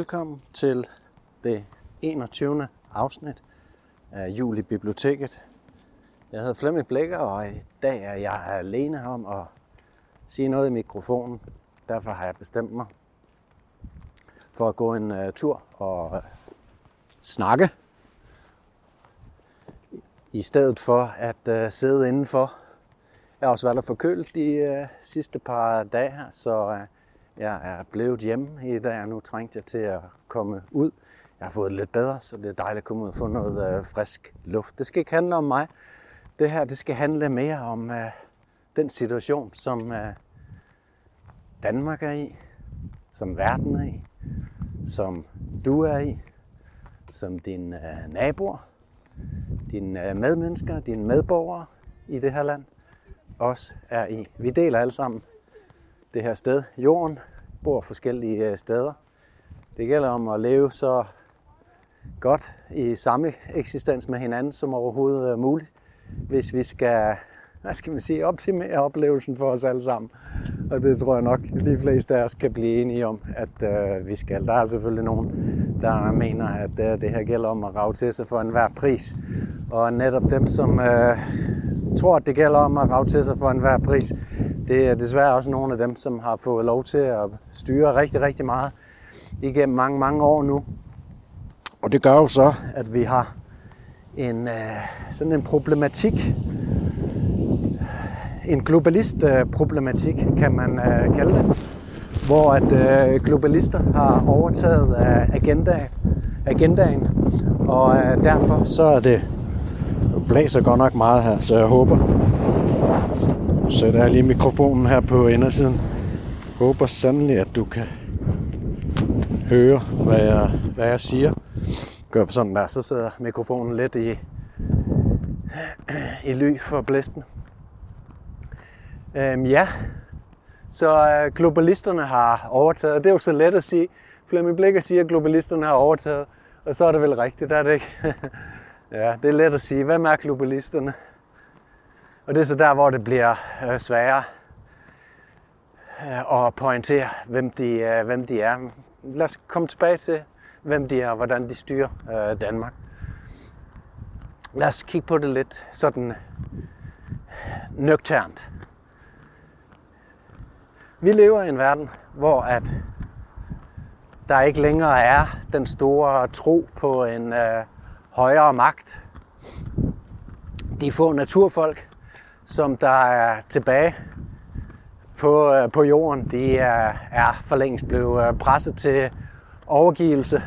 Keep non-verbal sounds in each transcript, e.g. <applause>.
Velkommen til det 21. afsnit af Jul i Biblioteket. Jeg hedder Flemming Blækker, og i dag er jeg alene om at sige noget i mikrofonen. Derfor har jeg bestemt mig for at gå en uh, tur og uh, snakke. I stedet for at uh, sidde indenfor. Jeg har også været lidt forkølet de uh, sidste par dage her, så uh, jeg er blevet hjemme i dag, og nu trængte jeg til at komme ud. Jeg har fået det lidt bedre, så det er dejligt at komme ud og få noget øh, frisk luft. Det skal ikke handle om mig. Det her det skal handle mere om øh, den situation, som øh, Danmark er i, som verden er i, som du er i, som dine øh, naboer, dine øh, medmennesker, dine medborgere i det her land også er i. Vi deler alle sammen det her sted, jorden, bor forskellige øh, steder. Det gælder om at leve så godt i samme eksistens med hinanden som overhovedet øh, muligt, hvis vi skal, hvad skal man sige, optimere oplevelsen for os alle sammen. Og det tror jeg nok, de fleste af os kan blive enige om, at øh, vi skal. Der er selvfølgelig nogen, der mener, at øh, det her gælder om at rave til sig for enhver pris. Og netop dem, som øh, tror, at det gælder om at rave til sig for enhver pris, det er desværre også nogle af dem, som har fået lov til at styre rigtig, rigtig meget igennem mange, mange år nu. Og det gør jo så, at vi har en øh, sådan en problematik, en globalist-problematik, kan man øh, kalde det, hvor at øh, globalister har overtaget agendaen, agendaen, og derfor så er det, blæser godt nok meget her, så jeg håber, sætter jeg lige mikrofonen her på indersiden, håber sandelig, at du kan høre, hvad jeg, hvad jeg siger. Gør for sådan der, så sidder mikrofonen lidt i, i ly for blæsten. Øhm, ja, så øh, globalisterne har overtaget. Det er jo så let at sige. Flemming Blikker siger, at globalisterne har overtaget. Og så er det vel rigtigt, er det ikke? <laughs> ja, det er let at sige. Hvem er globalisterne? Og det er så der, hvor det bliver øh, sværere øh, at pointere, hvem de, øh, hvem de er. Lad os komme tilbage til, hvem de er og hvordan de styrer øh, Danmark. Lad os kigge på det lidt sådan nøgternt. Vi lever i en verden, hvor at der ikke længere er den store tro på en øh, højere magt. De få naturfolk, som der er tilbage på, øh, på jorden, de er, er for længst blevet øh, presset til overgivelse.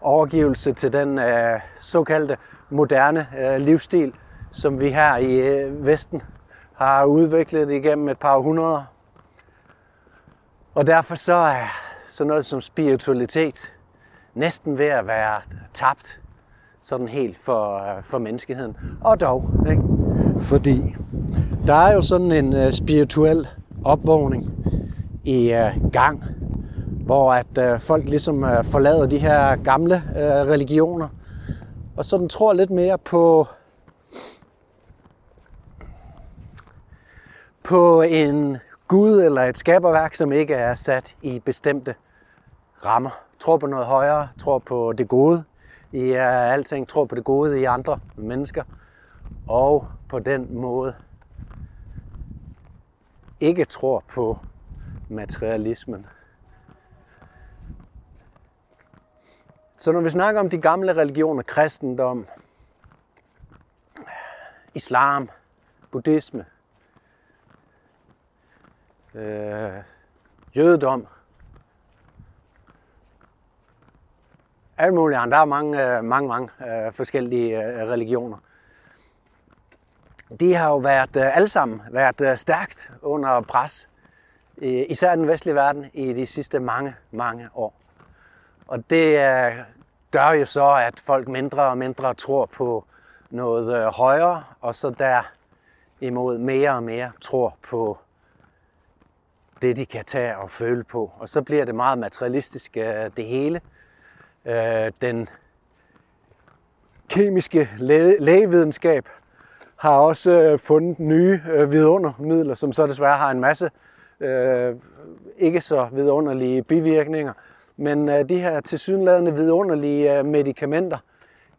Overgivelse til den øh, såkaldte moderne øh, livsstil, som vi her i øh, Vesten har udviklet igennem et par århundreder. Og derfor så er sådan noget som spiritualitet næsten ved at være tabt sådan helt for, øh, for menneskeheden. Og dog, ikke? Fordi der er jo sådan en uh, spirituel opvågning i uh, gang, hvor at uh, folk ligesom uh, forlader de her gamle uh, religioner, og sådan tror lidt mere på på en Gud eller et skaberværk, som ikke er sat i bestemte rammer. Tror på noget højere, tror på det gode i uh, alting, tror på det gode i andre mennesker, og på den måde ikke tror på materialismen. Så når vi snakker om de gamle religioner, kristendom, islam, buddhisme, øh, jødedom, alle mulige andre. Der er mange, øh, mange, mange øh, forskellige øh, religioner. De har jo været øh, alle sammen været øh, stærkt under pres, øh, især den vestlige verden, i de sidste mange, mange år. Og det gør jo så, at folk mindre og mindre tror på noget højere, og så der imod mere og mere tror på det, de kan tage og føle på. Og så bliver det meget materialistisk, det hele. Den kemiske læ- lægevidenskab har også øh, fundet nye øh, vidundermidler, som så desværre har en masse øh, ikke så vidunderlige bivirkninger. Men øh, de her tilsyneladende vidunderlige øh, medicamenter,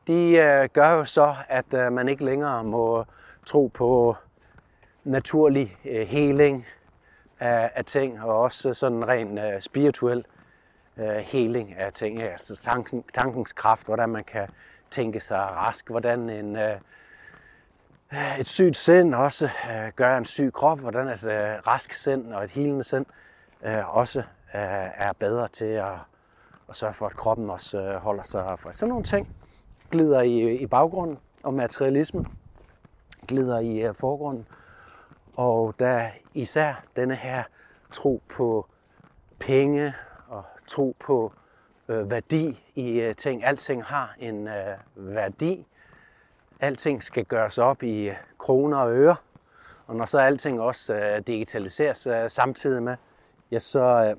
de øh, gør jo så, at øh, man ikke længere må tro på naturlig øh, heling af, af ting, og også sådan ren øh, spirituel øh, heling af ting. Altså tanken, tankens kraft, hvordan man kan tænke sig rask, hvordan en, øh, et sygt sind også øh, gør en syg krop, hvordan et øh, rask sind og et helende sind øh, også øh, er bedre til at, at sørge for, at kroppen også øh, holder sig for. Sådan nogle ting glider i, i baggrunden, og materialisme glider i øh, forgrunden. Og der især denne her tro på penge og tro på øh, værdi i øh, ting. Alting har en øh, værdi. Alting skal gøres op i øh, kroner og øre. Og når så alting også øh, digitaliseres øh, samtidig med, ja, så øh,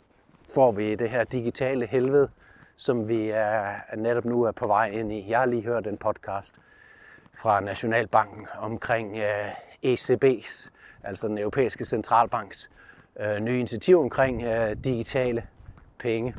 får vi det her digitale helvede, som vi er, netop nu er på vej ind i. Jeg har lige hørt en podcast fra Nationalbanken omkring øh, ECB's, altså den europæiske centralbanks, øh, nye initiativ omkring øh, digitale penge.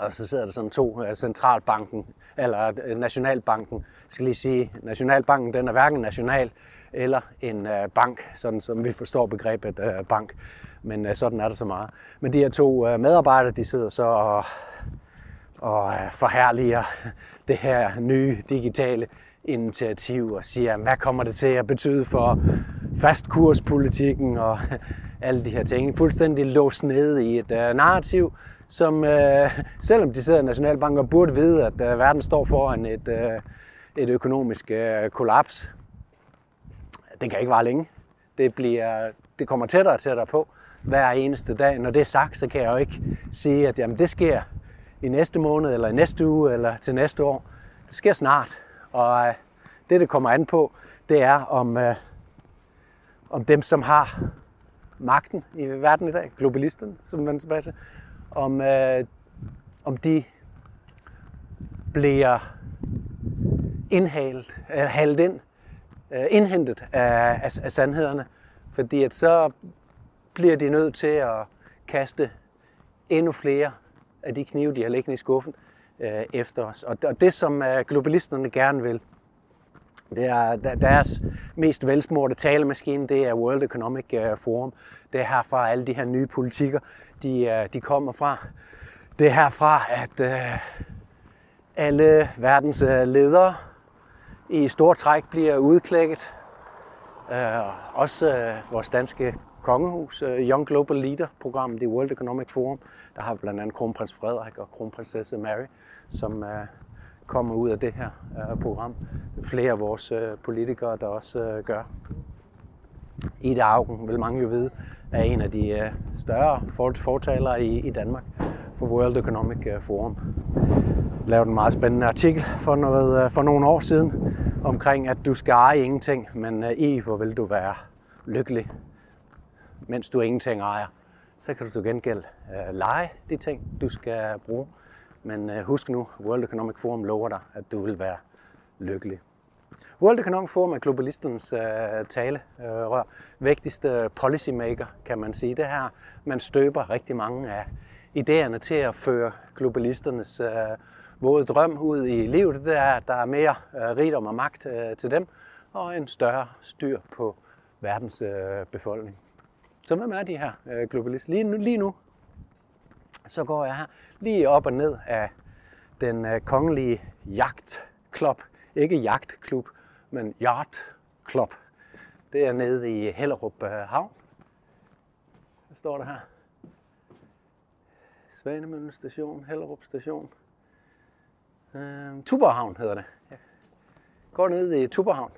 Og så sidder der sådan to øh, centralbanken, eller øh, Nationalbanken, skal lige sige, Nationalbanken den er hverken national eller en øh, bank, sådan som vi forstår begrebet øh, bank. Men øh, sådan er det så meget. Men de her to øh, medarbejdere, de sidder så og, og øh, forherliger det her nye digitale initiativ og siger, hvad kommer det til at betyde for fastkurspolitikken og alle de her ting. Fuldstændig låst ned i et øh, narrativ, som øh, selvom de sidder i nationalbanker, burde vide, at øh, verden står foran et, øh, et økonomisk øh, kollaps. Det kan ikke vare længe. Det, bliver, det kommer tættere og tættere på hver eneste dag. Når det er sagt, så kan jeg jo ikke sige, at jamen, det sker i næste måned, eller i næste uge, eller til næste år. Det sker snart. Og øh, det, det kommer an på, det er, om, øh, om dem, som har magten i verden i dag, globalisterne, som man tilbage til, om, øh, om de bliver indhalet, øh, halet ind, øh, indhentet af, af, af sandhederne, fordi at så bliver de nødt til at kaste endnu flere af de knive, de har liggende i skuffen, øh, efter os. Og det, som øh, globalisterne gerne vil, det er deres mest velsmurte talemaskine, det er World Economic øh, Forum. Det er herfra alle de her nye politikker, de, øh, de kommer fra. Det er herfra, at øh, alle verdens øh, ledere i stort træk bliver udklækket. Øh, også øh, vores danske kongehus, Young Global Leader program, det World Economic Forum. Der har blandt andet kronprins Frederik og kronprinsesse Mary, som kommer ud af det her øh, program. Flere af vores øh, politikere, der også øh, gør. Ida Augen, vil mange jo vide, er en af de større fortalere i, i Danmark for World Economic Forum. Jeg lavede en meget spændende artikel for, noget, for nogle år siden omkring, at du skal eje ingenting, men i hvor vil du være lykkelig mens du ingenting ejer. Så kan du til gengæld øh, lege de ting, du skal bruge. Men øh, husk nu, World Economic Forum lover dig, at du vil være lykkelig. World Economic Forum er globalistens øh, talerør. Øh, Vigtigste øh, policymaker, kan man sige. Det her, man støber rigtig mange af idéerne til at føre globalisternes øh, våde drøm ud i livet. Det er, at der er mere øh, rigdom og magt øh, til dem, og en større styr på verdens øh, befolkning. Så hvem er de her øh, globalister? Lige nu, lige nu, så går jeg her lige op og ned af den øh, kongelige jagtklub. Ikke jagtklub, men yachtklub. Det er nede i Hellerup øh, Havn. Hvad står der her? Svanemøllen station, Hellerup station. Øh, Tuborghavn hedder det. Jeg Går ned i Tuborghavn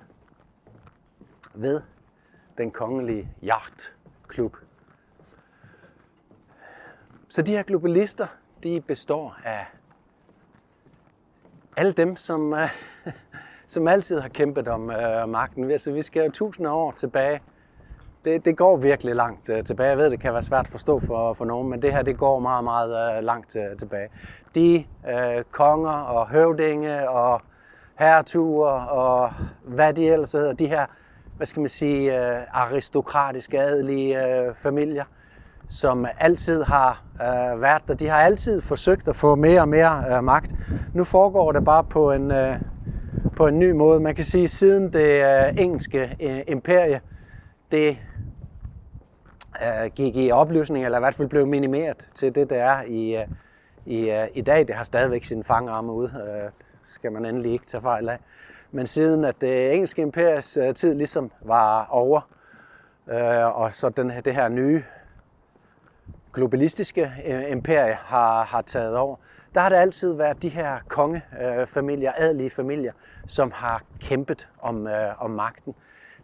ved den kongelige jagtklub. Så de her globalister, de består af alle dem, som, uh, <laughs> som altid har kæmpet om uh, magten. Altså, vi skal jo tusinder år tilbage det, det går virkelig langt uh, tilbage. Jeg ved, det kan være svært at forstå for, for nogen, men det her det går meget, meget uh, langt uh, tilbage. De uh, konger og høvdinge og herreture og hvad de ellers hedder, de her, hvad skal man sige, uh, aristokratiske, adelige uh, familier, som altid har øh, været der. De har altid forsøgt at få mere og mere øh, magt. Nu foregår det bare på en, øh, på en ny måde. Man kan sige, siden det øh, engelske øh, imperie, det øh, gik i opløsning, eller i hvert fald blev minimeret til det, der er i, øh, i, øh, i dag. Det har stadigvæk sine fangarme ud, Øh, skal man endelig ikke tage fejl af. Men siden at det engelske imperies øh, tid ligesom var over, øh, og så den, det her nye globalistiske øh, uh, imperie har, har taget over, der har det altid været de her kongefamilier, adelige familier, som har kæmpet om, øh, om magten.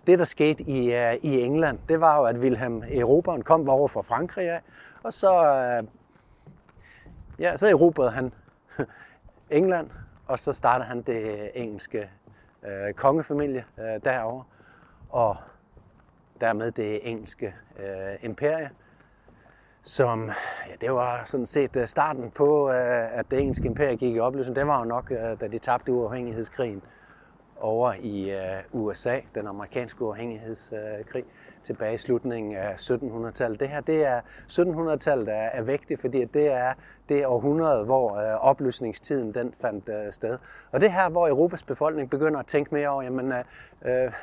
Det, der skete i, øh, i England, det var jo, at Wilhelm Eroberen kom over fra Frankrig af, og så, øh, ja, så erobrede han <laughs> England, og så startede han det engelske øh, kongefamilie øh, derover og dermed det engelske øh, imperie, som, ja, det var sådan set øh, starten på, øh, at det engelske imperie gik i opløsning. Det var jo nok, øh, da de tabte uafhængighedskrigen over i USA, den amerikanske uafhængighedskrig, tilbage i slutningen af 1700-tallet. Det her, det er 1700-tallet er, er vigtigt, fordi det er det århundrede, hvor opløsningstiden den fandt sted. Og det her, hvor Europas befolkning begynder at tænke mere over, jamen, uh,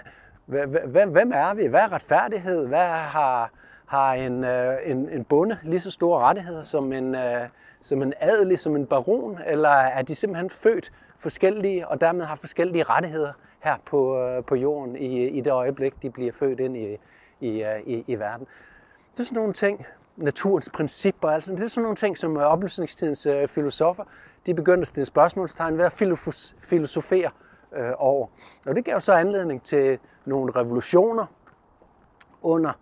hvem, hvem er vi? Hvad er retfærdighed? Hvad har, har en, øh, en, en bonde lige så store rettigheder som en, øh, som en adelig, som en baron? Eller er de simpelthen født forskellige, og dermed har forskellige rettigheder her på, øh, på jorden i, i det øjeblik, de bliver født ind i, i, øh, i, i verden. Det er sådan nogle ting, naturens principper, altså det er sådan nogle ting, som øh, oplysningstidens øh, filosofer, de begyndte at stille spørgsmålstegn ved at filosofere øh, over. Og det gav så anledning til nogle revolutioner under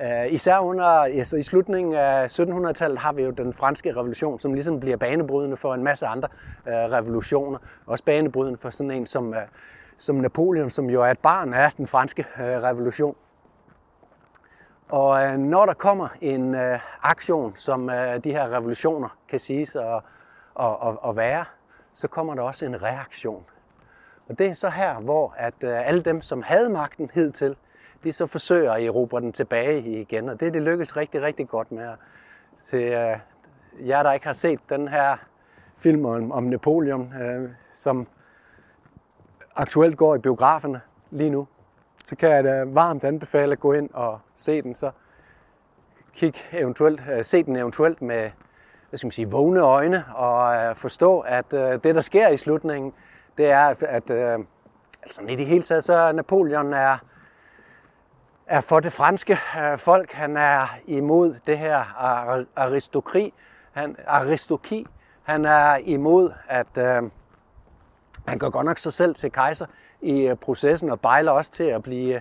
Øh, især under, altså i slutningen af 1700-tallet har vi jo den franske revolution, som ligesom bliver banebrydende for en masse andre øh, revolutioner. Også banebrydende for sådan en som, øh, som Napoleon, som jo er et barn af den franske revolution. Og når der kommer en aktion, som de her revolutioner kan siges at, at, at, at være, så kommer der også en reaktion. Og det er så her, hvor at alle dem, som havde magten hidtil, de så forsøger at erobre den tilbage igen, og det det lykkes rigtig, rigtig godt med. Til øh, jer, der ikke har set den her film om, om Napoleon, øh, som aktuelt går i biograferne lige nu, så kan jeg da varmt anbefale at gå ind og se den, så kig eventuelt, øh, se den eventuelt med hvad skal man sige, vågne øjne og øh, forstå, at øh, det, der sker i slutningen, det er, at øh, altså i det hele taget, så Napoleon er er for det franske øh, folk. Han er imod det her aristokri, han, aristoki. Han er imod, at øh, han gør godt nok sig selv til kejser i øh, processen og bejler også til at blive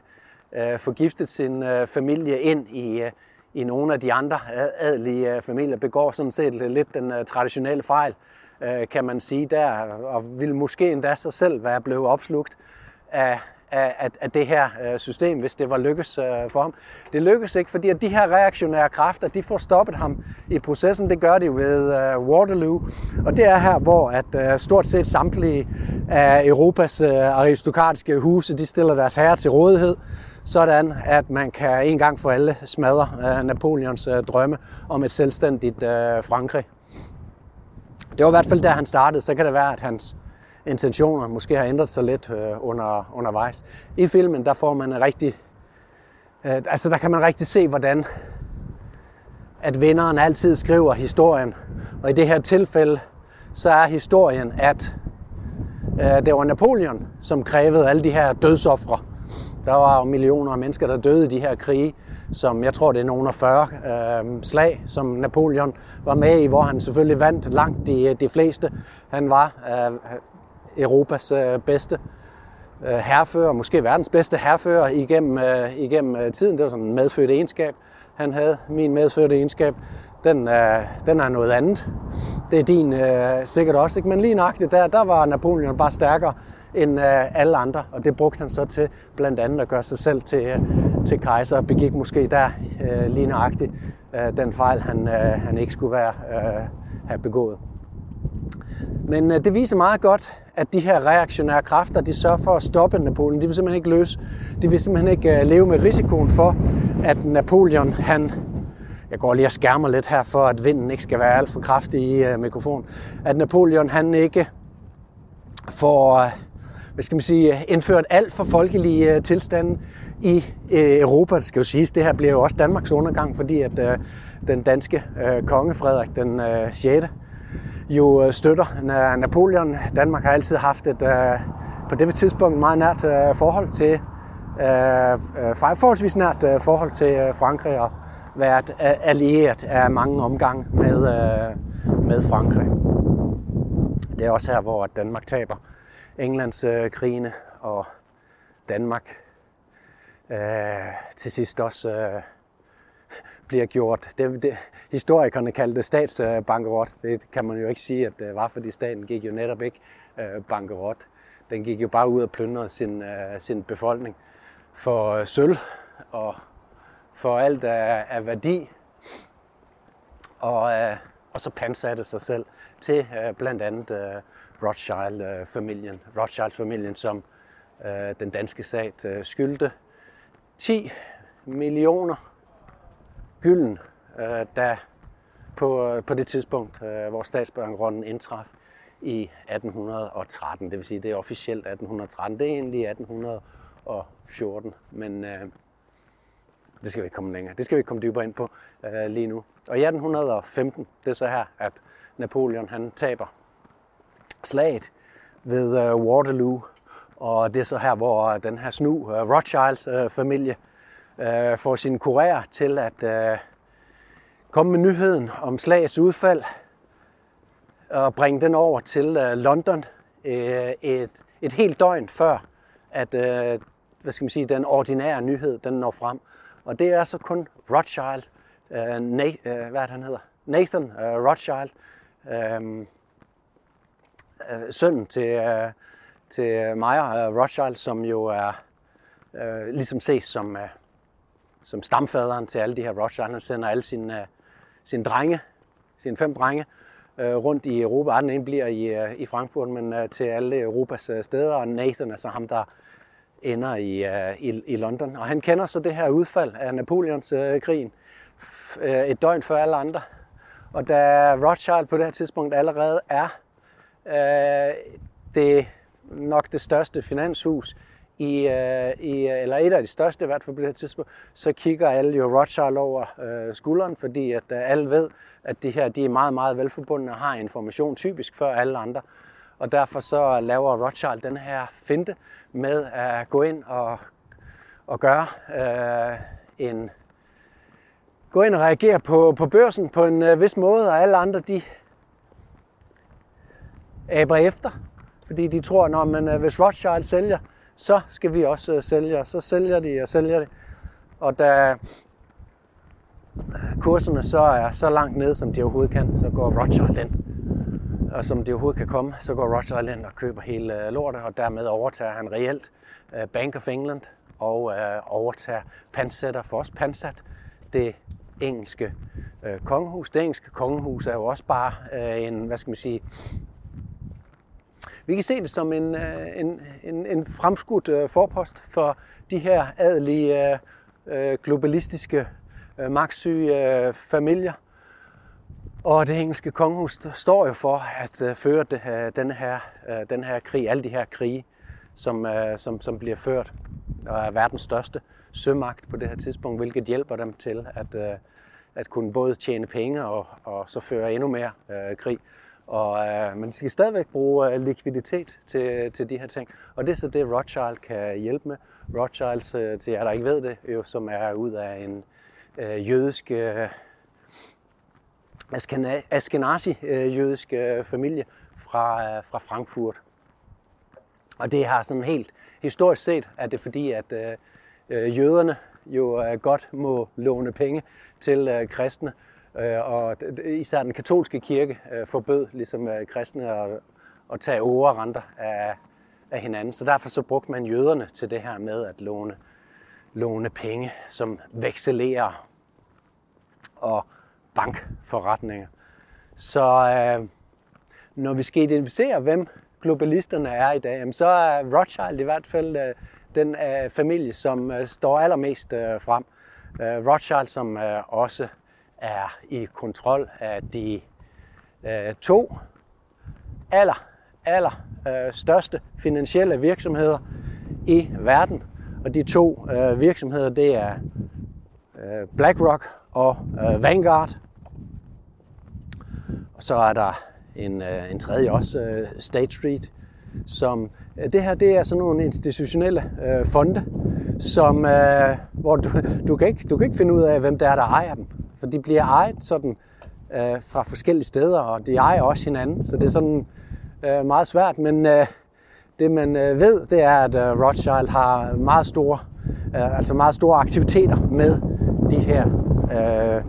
øh, forgiftet sin øh, familie ind i, øh, i nogle af de andre adelige øh, familier. Begår sådan set lidt den øh, traditionelle fejl, øh, kan man sige der, og vil måske endda sig selv være blevet opslugt af, af, af det her øh, system, hvis det var lykkes øh, for ham. Det lykkes ikke, fordi at de her reaktionære kræfter, de får stoppet ham i processen. Det gør de ved øh, Waterloo, og det er her, hvor at øh, stort set samtlige af Europas øh, aristokratiske huse, de stiller deres herrer til rådighed, sådan at man kan en gang for alle smadre øh, Napoleons øh, drømme om et selvstændigt øh, Frankrig. Det var i hvert fald der han startede, så kan det være, at hans intentioner måske har ændret sig lidt øh, under, undervejs. I filmen, der får man en rigtig, øh, altså der kan man rigtig se, hvordan at vinderen altid skriver historien. Og i det her tilfælde, så er historien, at øh, det var Napoleon, som krævede alle de her dødsoffre. Der var jo millioner af mennesker, der døde i de her krige, som jeg tror, det er nogle af 40 øh, slag, som Napoleon var med i, hvor han selvfølgelig vandt langt de, de fleste. Han var øh, Europas øh, bedste øh, herrefører, måske verdens bedste herrefører igennem, øh, igennem øh, tiden. Det var sådan en medfødt egenskab, han havde. Min medfødte egenskab, den, øh, den er noget andet. Det er din øh, sikkert også, ikke? men lige nøjagtigt der, der var Napoleon bare stærkere end øh, alle andre, og det brugte han så til blandt andet at gøre sig selv til, øh, til kejser, og begik måske der øh, lige nøjagtigt øh, den fejl, han, øh, han ikke skulle være øh, have begået. Men øh, det viser meget godt, at de her reaktionære kræfter, de sørger for at stoppe Napoleon. De vil simpelthen ikke løse, de vil simpelthen ikke øh, leve med risikoen for, at Napoleon, han, jeg går lige og skærmer lidt her, for at vinden ikke skal være alt for kraftig i øh, mikrofonen, at Napoleon, han ikke får, øh, hvad skal man sige, indført alt for folkelige øh, tilstande i øh, Europa. Det skal jo siges, det her bliver jo også Danmarks undergang, fordi at øh, den danske øh, konge Frederik den øh, 6 jo øh, støtter Napoleon. Danmark har altid haft et øh, på det tidspunkt meget nært øh, forhold til forholdsvis nært forhold til Frankrig og været allieret af mange omgange med, med Frankrig. Det er også her, hvor Danmark taber Englands krigene, og Danmark øh, til sidst også øh, bliver gjort. Det, det, historikerne kaldte det statsbankerot. Det kan man jo ikke sige, at det var, fordi staten gik jo netop ikke øh, bankerot. Den gik jo bare ud og plyndrede sin, øh, sin befolkning for øh, sølv og for alt af, af værdi. Og, øh, og så pansatte sig selv til øh, blandt andet øh, Rothschild-familien. Øh, Rothschild-familien, som øh, den danske stat øh, skyldte 10 millioner gylden, øh, da på, øh, på det tidspunkt, øh, hvor statsbankerotten indtraf i 1813. Det vil sige, det er officielt 1813. Det er egentlig 1814, men øh, det skal vi ikke komme længere. Det skal vi ikke komme dybere ind på øh, lige nu. Og i 1815, det er så her, at Napoleon han taber slaget ved øh, Waterloo. Og det er så her, hvor øh, den her snu øh, Rothschilds øh, familie øh, får sin kurér til at øh, komme med nyheden om slagets udfald og bringe den over til øh, London øh, et, et helt døgn før, at øh, hvad skal man sige, den ordinære nyhed den når frem. Og det er så kun Rothschild, øh, Na- øh, hvad er han hedder? Nathan øh, Rothschild, øh, øh, sønnen til, øh, til Meyer øh, Rothschild, som jo er øh, ligesom ses som, øh, som stamfaderen til alle de her Rothschild. Han sender alle sine, øh, sine drenge, sine fem drenge, øh, rundt i Europa. Den ene bliver i, øh, i Frankfurt, men til alle Europas steder. Og Nathan er så ham, der ender i, i, i London. Og han kender så det her udfald af Napoleons uh, krigen et døgn før alle andre. Og da Rothschild på det her tidspunkt allerede er øh, det nok det største finanshus i, øh, i, øh, eller et af de største i hvert fald på det her tidspunkt, så kigger alle jo Rothschild over øh, skulderen, fordi at øh, alle ved, at de her de er meget, meget velforbundne og har information typisk før alle andre. Og derfor så laver Rothschild den her finte med at gå ind og, og gøre øh, en gå ind og reagere på, på børsen på en øh, vis måde, og alle andre de aber efter, fordi de tror, når man, øh, hvis Rothschild sælger så skal vi også sælge, sælge, så sælger de og sælger de. Og da kurserne så er så langt nede, som de overhovedet kan, så går Rothschild ind. Og som de overhovedet kan komme, så går Rothschild ind og køber hele lortet, og dermed overtager han reelt øh, Bank of England og øh, overtager Pansætter for os. Pansat, det engelske øh, kongehus. Det engelske kongehus er jo også bare en, hvad skal man sige, vi kan se det som en, øh, en, en, en fremskudt øh, forpost for de her adelige, øh, globalistiske, magtsyge familier. Og det engelske kongehus står jo for at føre det her, den, her, den her krig, alle de her krige, som, som, som bliver ført og er verdens største sømagt på det her tidspunkt, hvilket hjælper dem til at, at kunne både tjene penge og, og så føre endnu mere øh, krig. Og øh, man skal stadigvæk bruge øh, likviditet til, til de her ting. Og det er så det, Rothschild kan hjælpe med. Rothschild, øh, til jer der ikke ved det, jo, som er ud af en øh, jødisk, øh, Askenazi-jødisk øh, øh, familie fra, øh, fra Frankfurt. Og det har sådan helt historisk set, at det er fordi, at øh, øh jøderne jo øh, godt må låne penge til øh, kristne, Øh, og især den katolske kirke øh, forbød ligesom øh, kristne at, at tage overrenter af, af hinanden. Så derfor så brugte man jøderne til det her med at låne, låne penge som vekselerer og bankforretninger. Så øh, når vi skal identificere, hvem globalisterne er i dag, så er Rothschild i hvert fald øh, den øh, familie, som øh, står allermest øh, frem. Øh, Rothschild, som øh, også er i kontrol af de øh, to aller, aller øh, største finansielle virksomheder i verden. Og de to øh, virksomheder, det er øh, BlackRock og øh, Vanguard. Og så er der en, øh, en tredje også, øh, State Street, som øh, det her det er sådan nogle institutionelle øh, fonde, som, øh, hvor du, du, kan ikke, du kan ikke finde ud af, hvem der er, der ejer dem. For de bliver ejet sådan øh, fra forskellige steder, og de ejer også hinanden. Så det er sådan øh, meget svært, men øh, det man øh, ved, det er, at øh, Rothschild har meget store, øh, altså meget store aktiviteter med de her øh,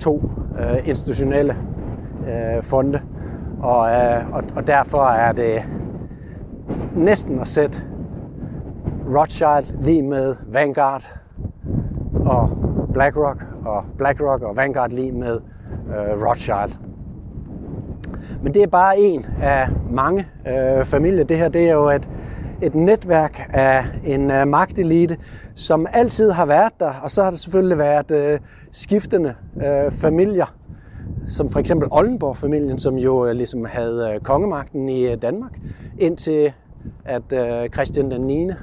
to øh, institutionelle øh, fonde. Og, øh, og, og derfor er det næsten at sætte Rothschild lige med Vanguard og BlackRock, og BlackRock og Vanguard lige med øh, Rothschild. Men det er bare en af mange øh, familier. Det her det er jo et, et netværk af en øh, magtelite, som altid har været der, og så har der selvfølgelig været øh, skiftende øh, familier, som for eksempel Oldenborg-familien, som jo øh, ligesom havde øh, kongemagten i øh, Danmark, indtil at øh, Christian den 9. Øh,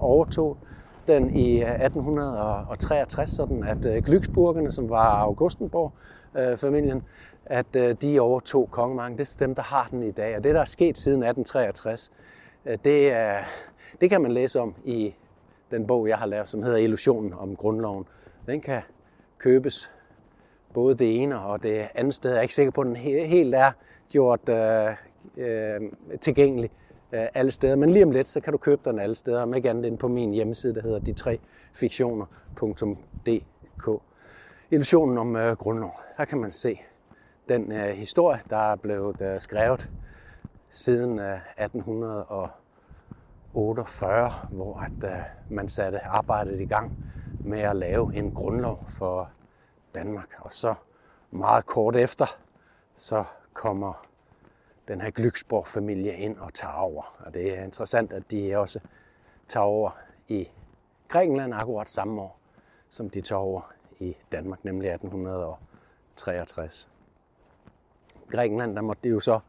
overtog den i 1863, sådan at øh, Glücksburgerne, som var Augustenborg-familien, øh, at øh, de overtog kongemagten. Det er dem, der har den i dag. Og det, der er sket siden 1863, øh, det, er, det kan man læse om i den bog, jeg har lavet, som hedder Illusionen om grundloven. Den kan købes både det ene og det andet sted. Jeg er ikke sikker på, at den helt er gjort øh, øh, tilgængelig øh, alle steder. Men lige om lidt, så kan du købe den alle steder, om ikke andet end på min hjemmeside, der hedder de tre fiktioner.dk. Illusionen om øh, grundlov. Der kan man se den øh, historie, der er blevet øh, skrevet siden øh, 1848, hvor at, øh, man satte arbejdet i gang med at lave en grundlov for Danmark. Og så meget kort efter, så kommer den her Glücksborg-familie ind og tager over. Og det er interessant, at de også tager over i Grækenland akkurat samme år, som de tager over i Danmark, nemlig 1863. Grækenland, der måtte de jo så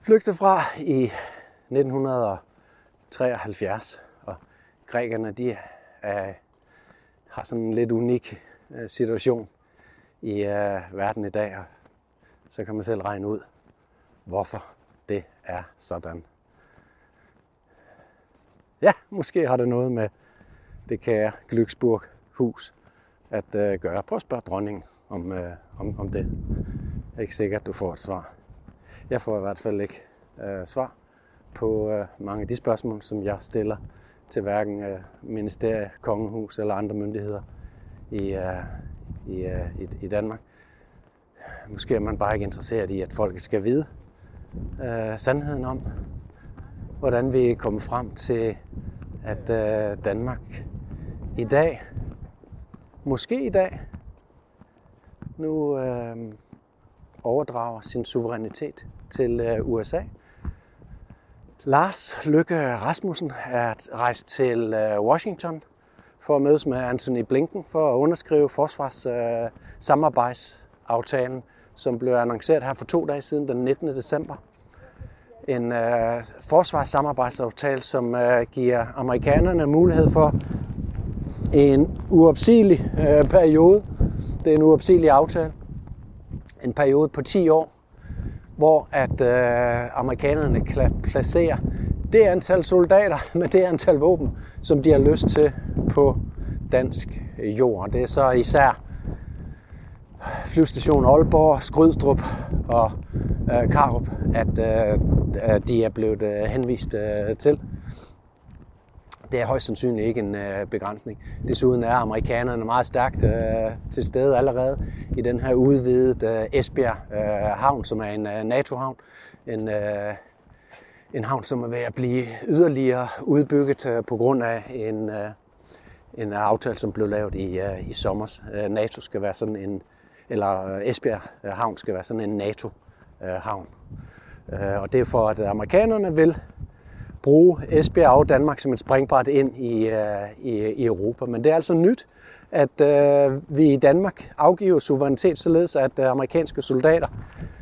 flygte fra i 1973. Og grækerne, de er, har sådan en lidt unik øh, situation i uh, verden i dag, og så kan man selv regne ud, hvorfor det er sådan. Ja, måske har det noget med det kære Glücksburg hus at øh, gøre. Prøv at spørge dronningen om, øh, om, om det. Jeg er ikke sikkert, at du får et svar. Jeg får i hvert fald ikke øh, svar på øh, mange af de spørgsmål, som jeg stiller til hverken øh, ministerie, kongehus eller andre myndigheder i, øh, i, øh, i, i Danmark. Måske er man bare ikke interesseret i, at folk skal vide, øh, sandheden om, hvordan vi er kommet frem til, at øh, Danmark i dag, måske i dag, nu øh, overdrager sin suverænitet til øh, USA. Lars Lykke Rasmussen er rejst til øh, Washington for at mødes med Anthony Blinken for at underskrive forsvarssamarbejdsaftalen, øh, som blev annonceret her for to dage siden, den 19. december. En øh, forsvarssamarbejdsaftale, som øh, giver amerikanerne mulighed for en uopsigelig øh, periode. Det er en uopsigelig aftale. En periode på 10 år, hvor at øh, amerikanerne kan placere det antal soldater <laughs> med det antal våben, som de har lyst til på dansk jord. Det er så især flyvestation Aalborg, Skrydstrup og øh, Karup, at øh, de er blevet øh, henvist øh, til. Det er højst sandsynligt ikke en øh, begrænsning. Desuden er amerikanerne meget stærkt øh, til stede allerede i den her udvidede øh, Esbjerg øh, havn, som er en øh, NATO-havn. En, øh, en havn, som er ved at blive yderligere udbygget øh, på grund af en, øh, en aftale, som blev lavet i, øh, i sommer. Øh, NATO skal være sådan en, eller øh, Esbjerg øh, Havn skal være sådan en NATO-havn. Øh, og det er for, at amerikanerne vil bruge Esbjerg og Danmark som et springbræt ind i, i, i Europa. Men det er altså nyt, at øh, vi i Danmark afgiver suverænitet, således at øh, amerikanske soldater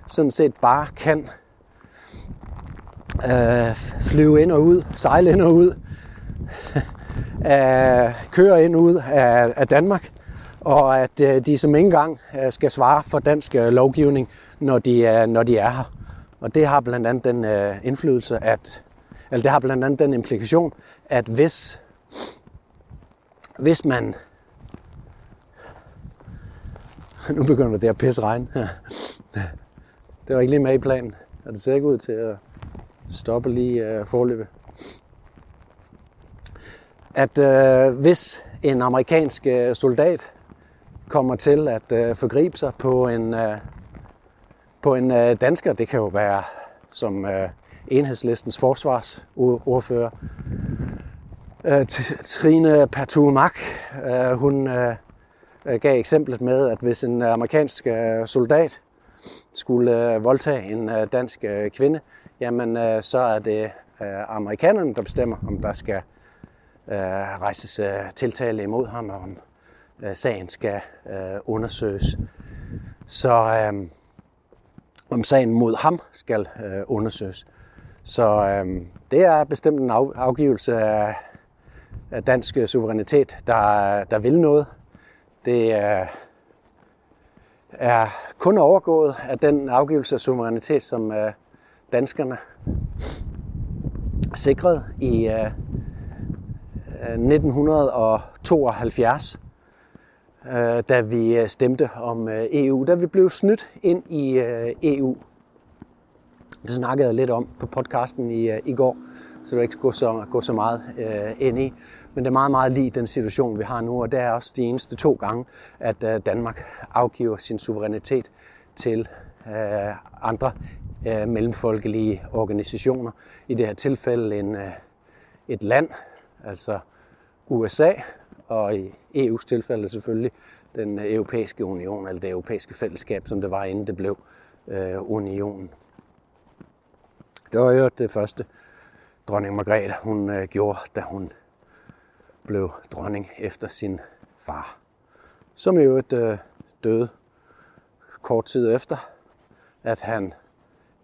sådan set bare kan øh, flyve ind og ud, sejle ind og ud, <laughs> øh, køre ind og ud af, af Danmark, og at øh, de som ikke engang øh, skal svare for dansk øh, lovgivning, når de, øh, når de er her. Og det har blandt andet den øh, indflydelse, at, eller det har blandt andet den implikation, at hvis, hvis man nu begynder det at pisse regn. <laughs> det var ikke lige med i planen, og det ser ikke ud til at stoppe lige øh, uh, forløbet. At øh, hvis en amerikansk øh, soldat kommer til at øh, forgribe sig på en, øh, på en øh, dansker, det kan jo være som øh, enhedslistens forsvarsordfører, Øh, Trine Pertumak, øh, hun øh, gav eksemplet med, at hvis en amerikansk øh, soldat skulle øh, voldtage en øh, dansk kvinde, jamen så er det amerikanerne, der bestemmer, om der skal rejses tiltale imod ham, og om Øh, sagen skal øh, undersøges. Så øh, om sagen mod ham skal undersøges. Så det er bestemt en afgivelse af dansk suverænitet, der, der vil noget. Det er, er kun overgået af den afgivelse af suverænitet, som øh, danskerne sikrede i 1972, øh, da vi øh, stemte om øh, EU, da vi blev snydt ind i øh, EU. Det snakkede jeg lidt om på podcasten i, i går, så det ikke gå så, gå så meget ind i. Men det er meget, meget lige den situation, vi har nu, og det er også de eneste to gange, at øh, Danmark afgiver sin suverænitet til øh, andre øh, mellemfolkelige organisationer. I det her tilfælde en, et land, altså USA, og i EU's tilfælde selvfølgelig den europæiske union, eller det europæiske fællesskab, som det var inden det blev øh, unionen. Det var jo det første, dronning Margrethe hun øh, gjorde, da hun blev dronning efter sin far, som jo et øh, døde kort tid efter, at han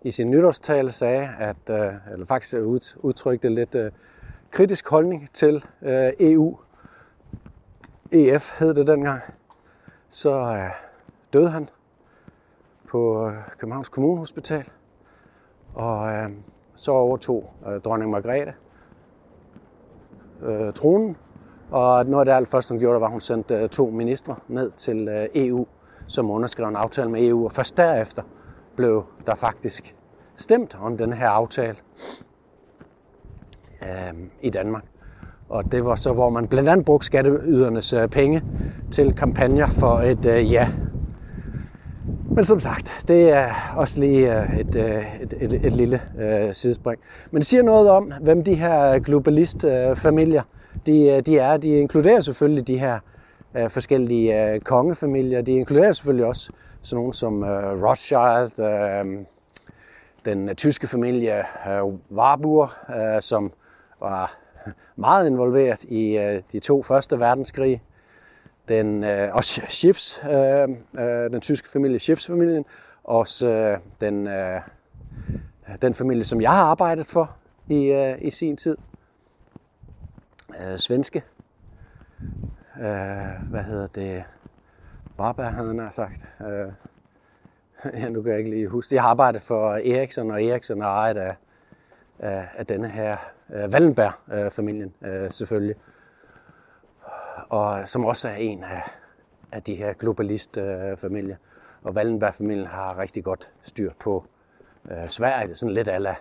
i sin nytårstale sagde, at, øh, eller faktisk udtrykte lidt øh, kritisk holdning til øh, EU. EF hed det dengang. Så øh, døde han på øh, Københavns Kommunehospital, og øh, så overtog øh, dronning Margrethe øh, tronen, og noget af det allerførste, hun gjorde, var, at hun sendte øh, to ministre ned til øh, EU, som underskrev en aftale med EU. Og først derefter blev der faktisk stemt om den her aftale øh, i Danmark. Og det var så, hvor man blandt andet brugte skatteydernes øh, penge til kampagner for et øh, ja. Men som sagt, det er også lige øh, et, øh, et, et, et lille øh, sidespring. Men det siger noget om, hvem de her øh, globalistfamilier øh, de, de er. De inkluderer selvfølgelig de her øh, forskellige øh, kongefamilier. De inkluderer selvfølgelig også sådan nogle som øh, Rothschild, øh, den tyske familie øh, Warburg, øh, som var meget involveret i øh, de to første verdenskrige. Den, øh, også Schiffs, øh, øh, den tyske familie, Schiffs-familien, også øh, den, øh, den familie, som jeg har arbejdet for i, øh, i sin tid øh, svenske. Øh, hvad hedder det? Barber, havde han sagt. Øh, <laughs> ja, nu kan jeg ikke lige huske. Jeg har arbejdet for Eriksson, og Eriksson er ejet af, af, af denne her øh, Wallenberg-familien, øh, selvfølgelig. Og som også er en af, af de her globalist-familier. Og Wallenberg-familien har rigtig godt styr på øh, Sverige. Det er sådan lidt ala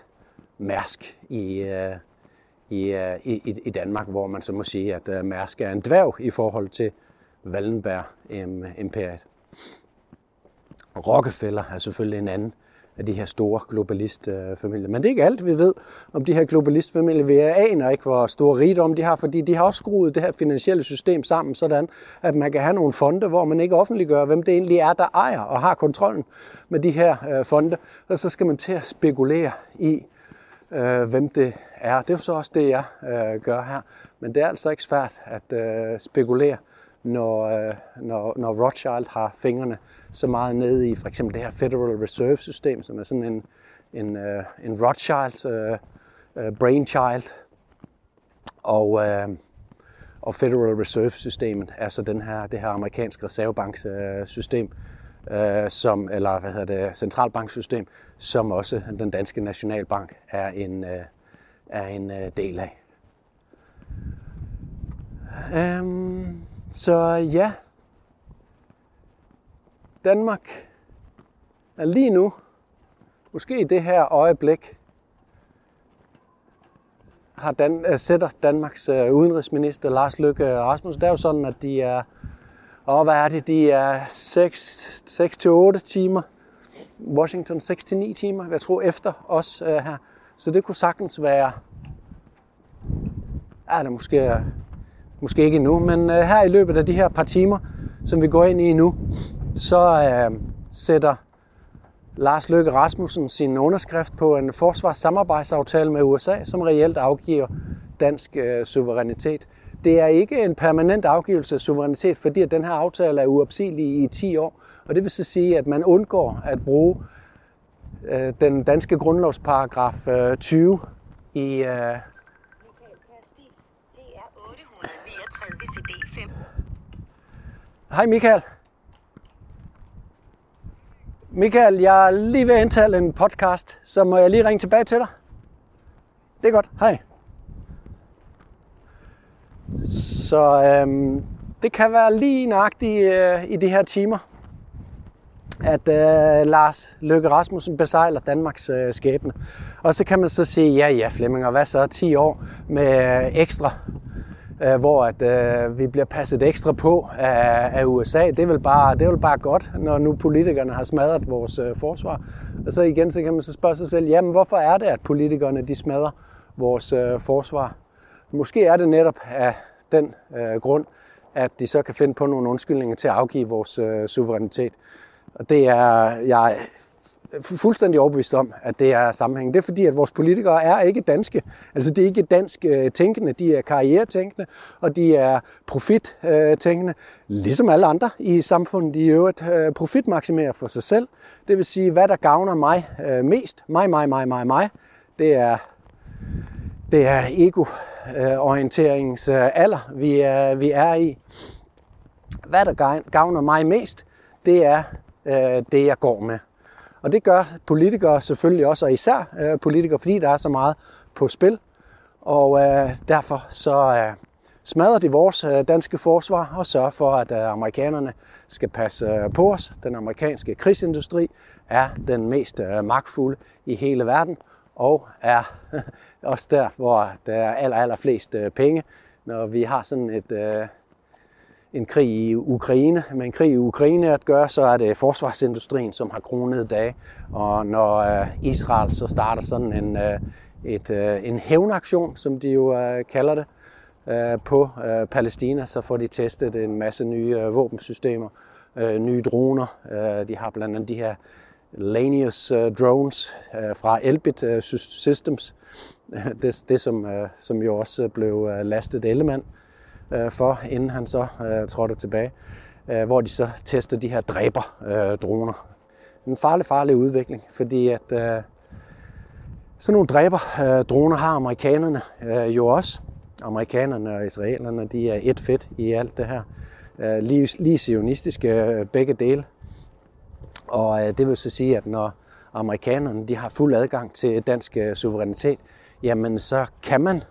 Mærsk i, øh, Øh, i, i, i Danmark, hvor man så må sige, at øh, Mærsk er en dværg i forhold til Wallenberg-imperiet. Rockefeller er selvfølgelig en anden af de her store globalistfamilier. Men det er ikke alt, vi ved om de her globalistfamilier. Vi aner ikke, hvor stor rigdom de har, fordi de har også skruet det her finansielle system sammen, sådan at man kan have nogle fonde, hvor man ikke offentliggør, hvem det egentlig er, der ejer og har kontrollen med de her øh, fonde. Og så skal man til at spekulere i, øh, hvem det er. Det er jo så også det, jeg øh, gør her. Men det er altså ikke svært at øh, spekulere, når, øh, når, når Rothschild har fingrene så meget nede i for eksempel det her Federal Reserve System, som er sådan en, en, øh, en Rothschild uh, øh, brainchild. Og, uh, og Federal Reserve Systemet er så den her, det her amerikanske reservebanksystem, øh, som, eller hvad hedder det, centralbanksystem, som også den danske nationalbank er en, øh, er en øh, del af. Um, så ja, Danmark er lige nu, måske i det her øjeblik, har Dan, øh, sætter Danmarks øh, udenrigsminister Lars Løkke Rasmussen. Det er jo sådan, at de er, og hvad er det, de er 6-8 timer, Washington 6-9 timer, jeg tror, efter os øh, her. Så det kunne sagtens være, er det måske, måske ikke nu, men øh, her i løbet af de her par timer, som vi går ind i nu, så øh, sætter Lars Løkke Rasmussen sin underskrift på en forsvarssamarbejdsaftale med USA, som reelt afgiver dansk øh, suverænitet. Det er ikke en permanent afgivelse af suverænitet, fordi at den her aftale er uopsigelig i 10 år. Og det vil så sige, at man undgår at bruge øh, den danske grundlovsparagraf øh, 20 i, øh, CD5. Hej Michael. Michael, jeg er lige ved at indtale en podcast, så må jeg lige ringe tilbage til dig. Det er godt. Hej. Så øhm, det kan være lige nøjagtigt øh, i de her timer, at øh, Lars Løkke Rasmussen besejler Danmarks øh, skæbne. Og så kan man så sige, ja ja Flemming, og hvad så 10 år med øh, ekstra øh, hvor at, øh, vi bliver passet ekstra på af, af USA. Det er, vel bare, det er vel bare godt, når nu politikerne har smadret vores øh, forsvar. Og så igen, så kan man så spørge sig selv, jamen hvorfor er det, at politikerne de smadrer vores øh, forsvar? Måske er det netop af den øh, grund, at de så kan finde på nogle undskyldninger til at afgive vores øh, suverænitet. Og det er jeg fuldstændig overbevist om, at det er sammenhængen. Det er fordi, at vores politikere er ikke danske. Altså, det er ikke dansk øh, tænkende. De er karrieretænkende, og de er profittænkende, øh, ligesom alle andre i samfundet i øvrigt. Øh, profitmaksimerer for sig selv. Det vil sige, hvad der gavner mig mest. Mig, mig, mig, mig, mig. Det er, det er ego-orienteringens alder, vi er, vi er i. Hvad der gavner mig mest, det er det, jeg går med. Og det gør politikere selvfølgelig også, og især øh, politikere, fordi der er så meget på spil. Og øh, derfor så øh, smadrer de vores øh, danske forsvar og sørger for, at øh, amerikanerne skal passe øh, på os. Den amerikanske krigsindustri er den mest øh, magtfulde i hele verden og er <laughs> også der, hvor der er aller, aller flest øh, penge. Når vi har sådan et, øh, en krig i Ukraine. Med en krig i Ukraine at gøre, så er det forsvarsindustrien, som har kronet dage. Og når øh, Israel så starter sådan en, øh, et, øh, en hævnaktion, som de jo kalder det, på Palæstina, så får de testet en masse nye våbensystemer, nye droner. De har blandt andet de her Lanius drones fra Elbit Systems, <laughs> det, det som, som jo også blev lastet Ellemann øh, for, inden han så øh, trådte tilbage, øh, hvor de så testede de her dræber-droner. Øh, en farlig, farlig udvikling, fordi at øh, sådan nogle dræber-droner øh, har amerikanerne øh, jo også. Amerikanerne og israelerne, de er et fedt i alt det her. Øh, lige, lige sionistiske øh, begge dele. Og øh, det vil så sige, at når amerikanerne de har fuld adgang til dansk øh, suverænitet, jamen så kan man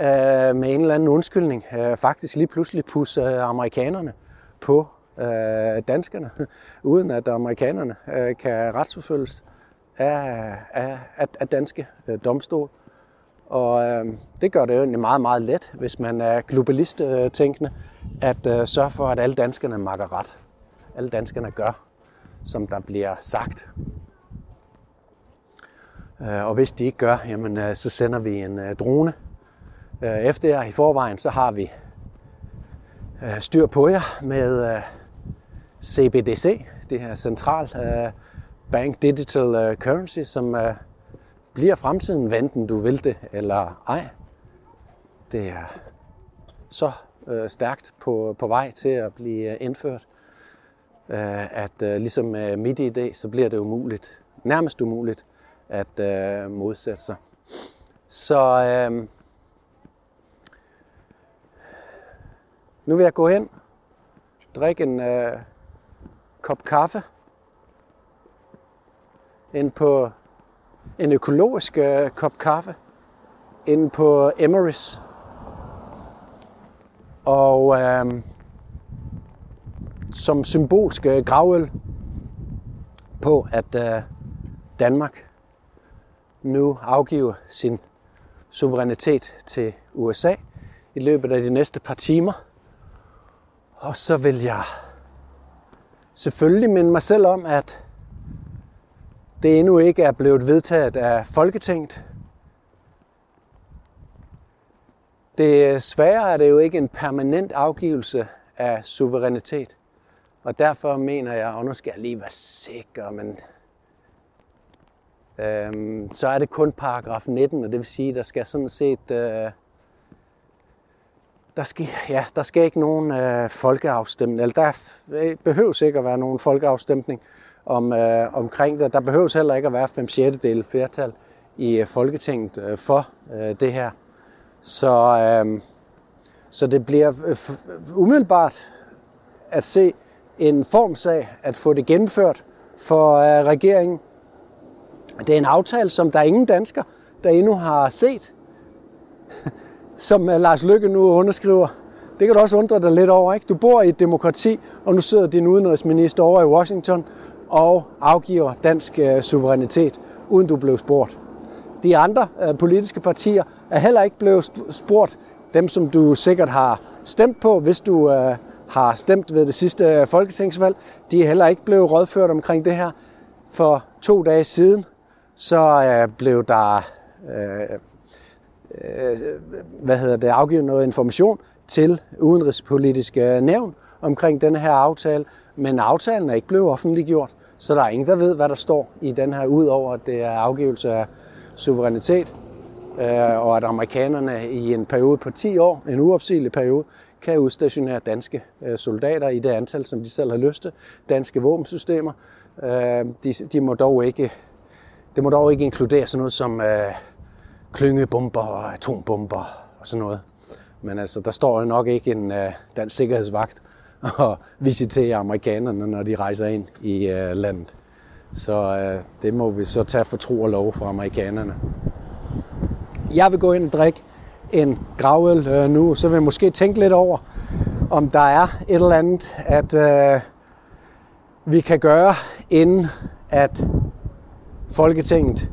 øh, med en eller anden undskyldning øh, faktisk lige pludselig pusse øh, amerikanerne på øh, danskerne, <laughs> uden at amerikanerne øh, kan retsforfølges af, af, af, af danske øh, domstol. Og øh, det gør det jo egentlig meget, meget let, hvis man er globalist-tænkende, øh, at øh, sørge for, at alle danskerne makker ret. Alle danskerne gør, som der bliver sagt. Øh, og hvis de ikke gør, jamen, øh, så sender vi en øh, drone Øh, efter jer. I forvejen så har vi øh, styr på jer med øh, CBDC, det her central bank digital currency, som bliver fremtiden, enten du vil det eller ej. Det er så øh, stærkt på, på vej til at blive indført, øh, at øh, ligesom med i dag, så bliver det umuligt, nærmest umuligt, at øh, modsætte sig. Så øh, nu vil jeg gå hen, drikke en øh, kop kaffe, ind på en økologisk øh, kop kaffe, ind på Emery's. Og øh, som symbolsk øh, gravøl på, at øh, Danmark nu afgiver sin suverænitet til USA i løbet af de næste par timer. Og så vil jeg selvfølgelig minde mig selv om, at det endnu ikke er blevet vedtaget af Folketinget. Desværre er det jo ikke en permanent afgivelse af suverænitet. Og derfor mener jeg, og nu skal jeg lige være sikker, men øhm, så er det kun paragraf 19, og det vil sige, der skal sådan set, øh, der skal, ja, der skal ikke nogen øh, folkeafstemning, eller der øh, behøves sikkert at være nogen folkeafstemning om, øh, omkring det. Der behøves heller ikke at være 5 6 del flertal i øh, Folketinget øh, for øh, det her. Så, øh, så det bliver øh, umiddelbart at se en formsag at få det gennemført for øh, regeringen. Det er en aftale, som der er ingen dansker, der endnu har set, <laughs> som øh, Lars Lykke nu underskriver. Det kan du også undre dig lidt over, ikke? Du bor i et demokrati, og nu sidder din udenrigsminister over i Washington og afgiver dansk øh, suverænitet, uden du blev spurgt. De andre øh, politiske partier er heller ikke blevet spurgt. Dem, som du sikkert har stemt på, hvis du øh, har stemt ved det sidste øh, folketingsvalg, de er heller ikke blevet rådført omkring det her. For to dage siden, så øh, blev der øh, øh, hvad hedder det, afgivet noget information til udenrigspolitiske nævn omkring den her aftale, men aftalen er ikke blevet offentliggjort, så der er ingen, der ved, hvad der står i den her, udover at det er afgivelse af suverænitet, øh, og at amerikanerne i en periode på 10 år, en uopsigelig periode, kan udstationere danske øh, soldater i det antal, som de selv har lyst til, danske våbensystemer. Øh, de, de må dog ikke, det må dog ikke inkludere sådan noget som øh, klyngebomber og atombomber og sådan noget. Men altså, der står jo nok ikke en øh, dansk sikkerhedsvagt <laughs> og visitere amerikanerne, når de rejser ind i øh, landet. Så øh, det må vi så tage for tro og lov fra amerikanerne. Jeg vil gå ind og drikke en gravel øh, nu, så vil jeg måske tænke lidt over, om der er et eller andet, at øh, vi kan gøre, inden at Folketinget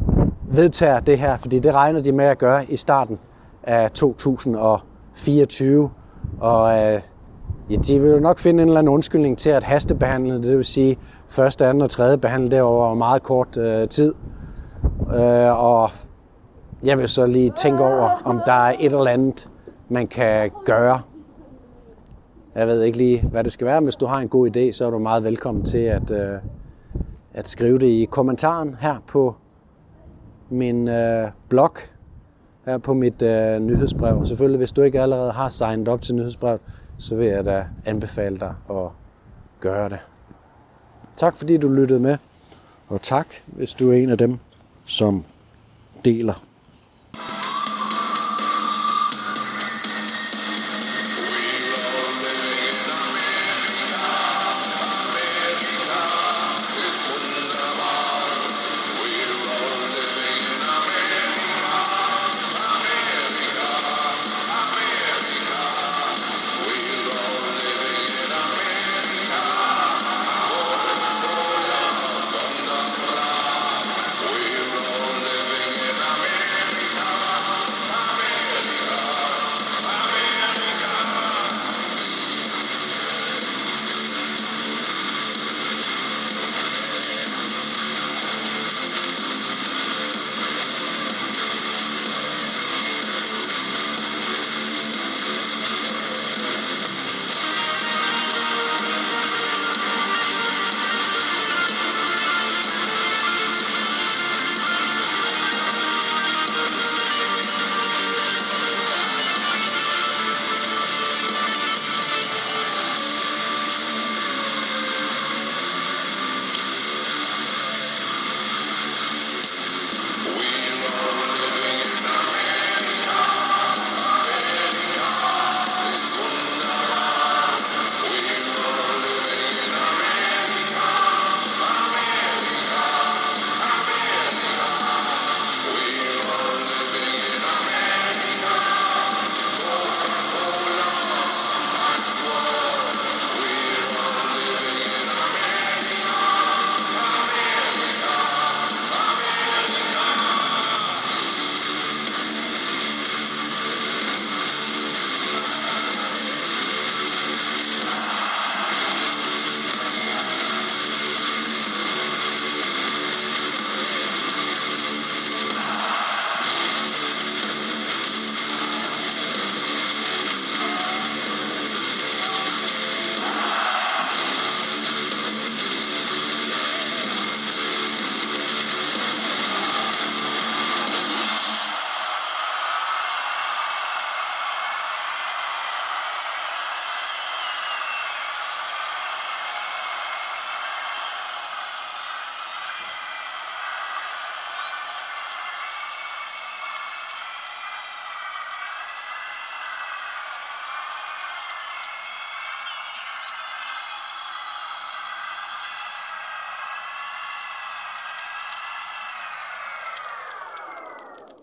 vedtager det her, fordi det regner de med at gøre i starten af 2024. Og øh, ja, de vil jo nok finde en eller anden undskyldning til at hastebehandle det, vil sige første, anden og tredje behandle det over meget kort øh, tid. Øh, og jeg vil så lige tænke over, om der er et eller andet, man kan gøre. Jeg ved ikke lige, hvad det skal være. Hvis du har en god idé, så er du meget velkommen til at, øh, at skrive det i kommentaren her på min øh, blog, her på mit øh, nyhedsbrev. Selvfølgelig, hvis du ikke allerede har signet op til nyhedsbrevet, så vil jeg da anbefale dig at gøre det. Tak fordi du lyttede med, og tak, hvis du er en af dem, som deler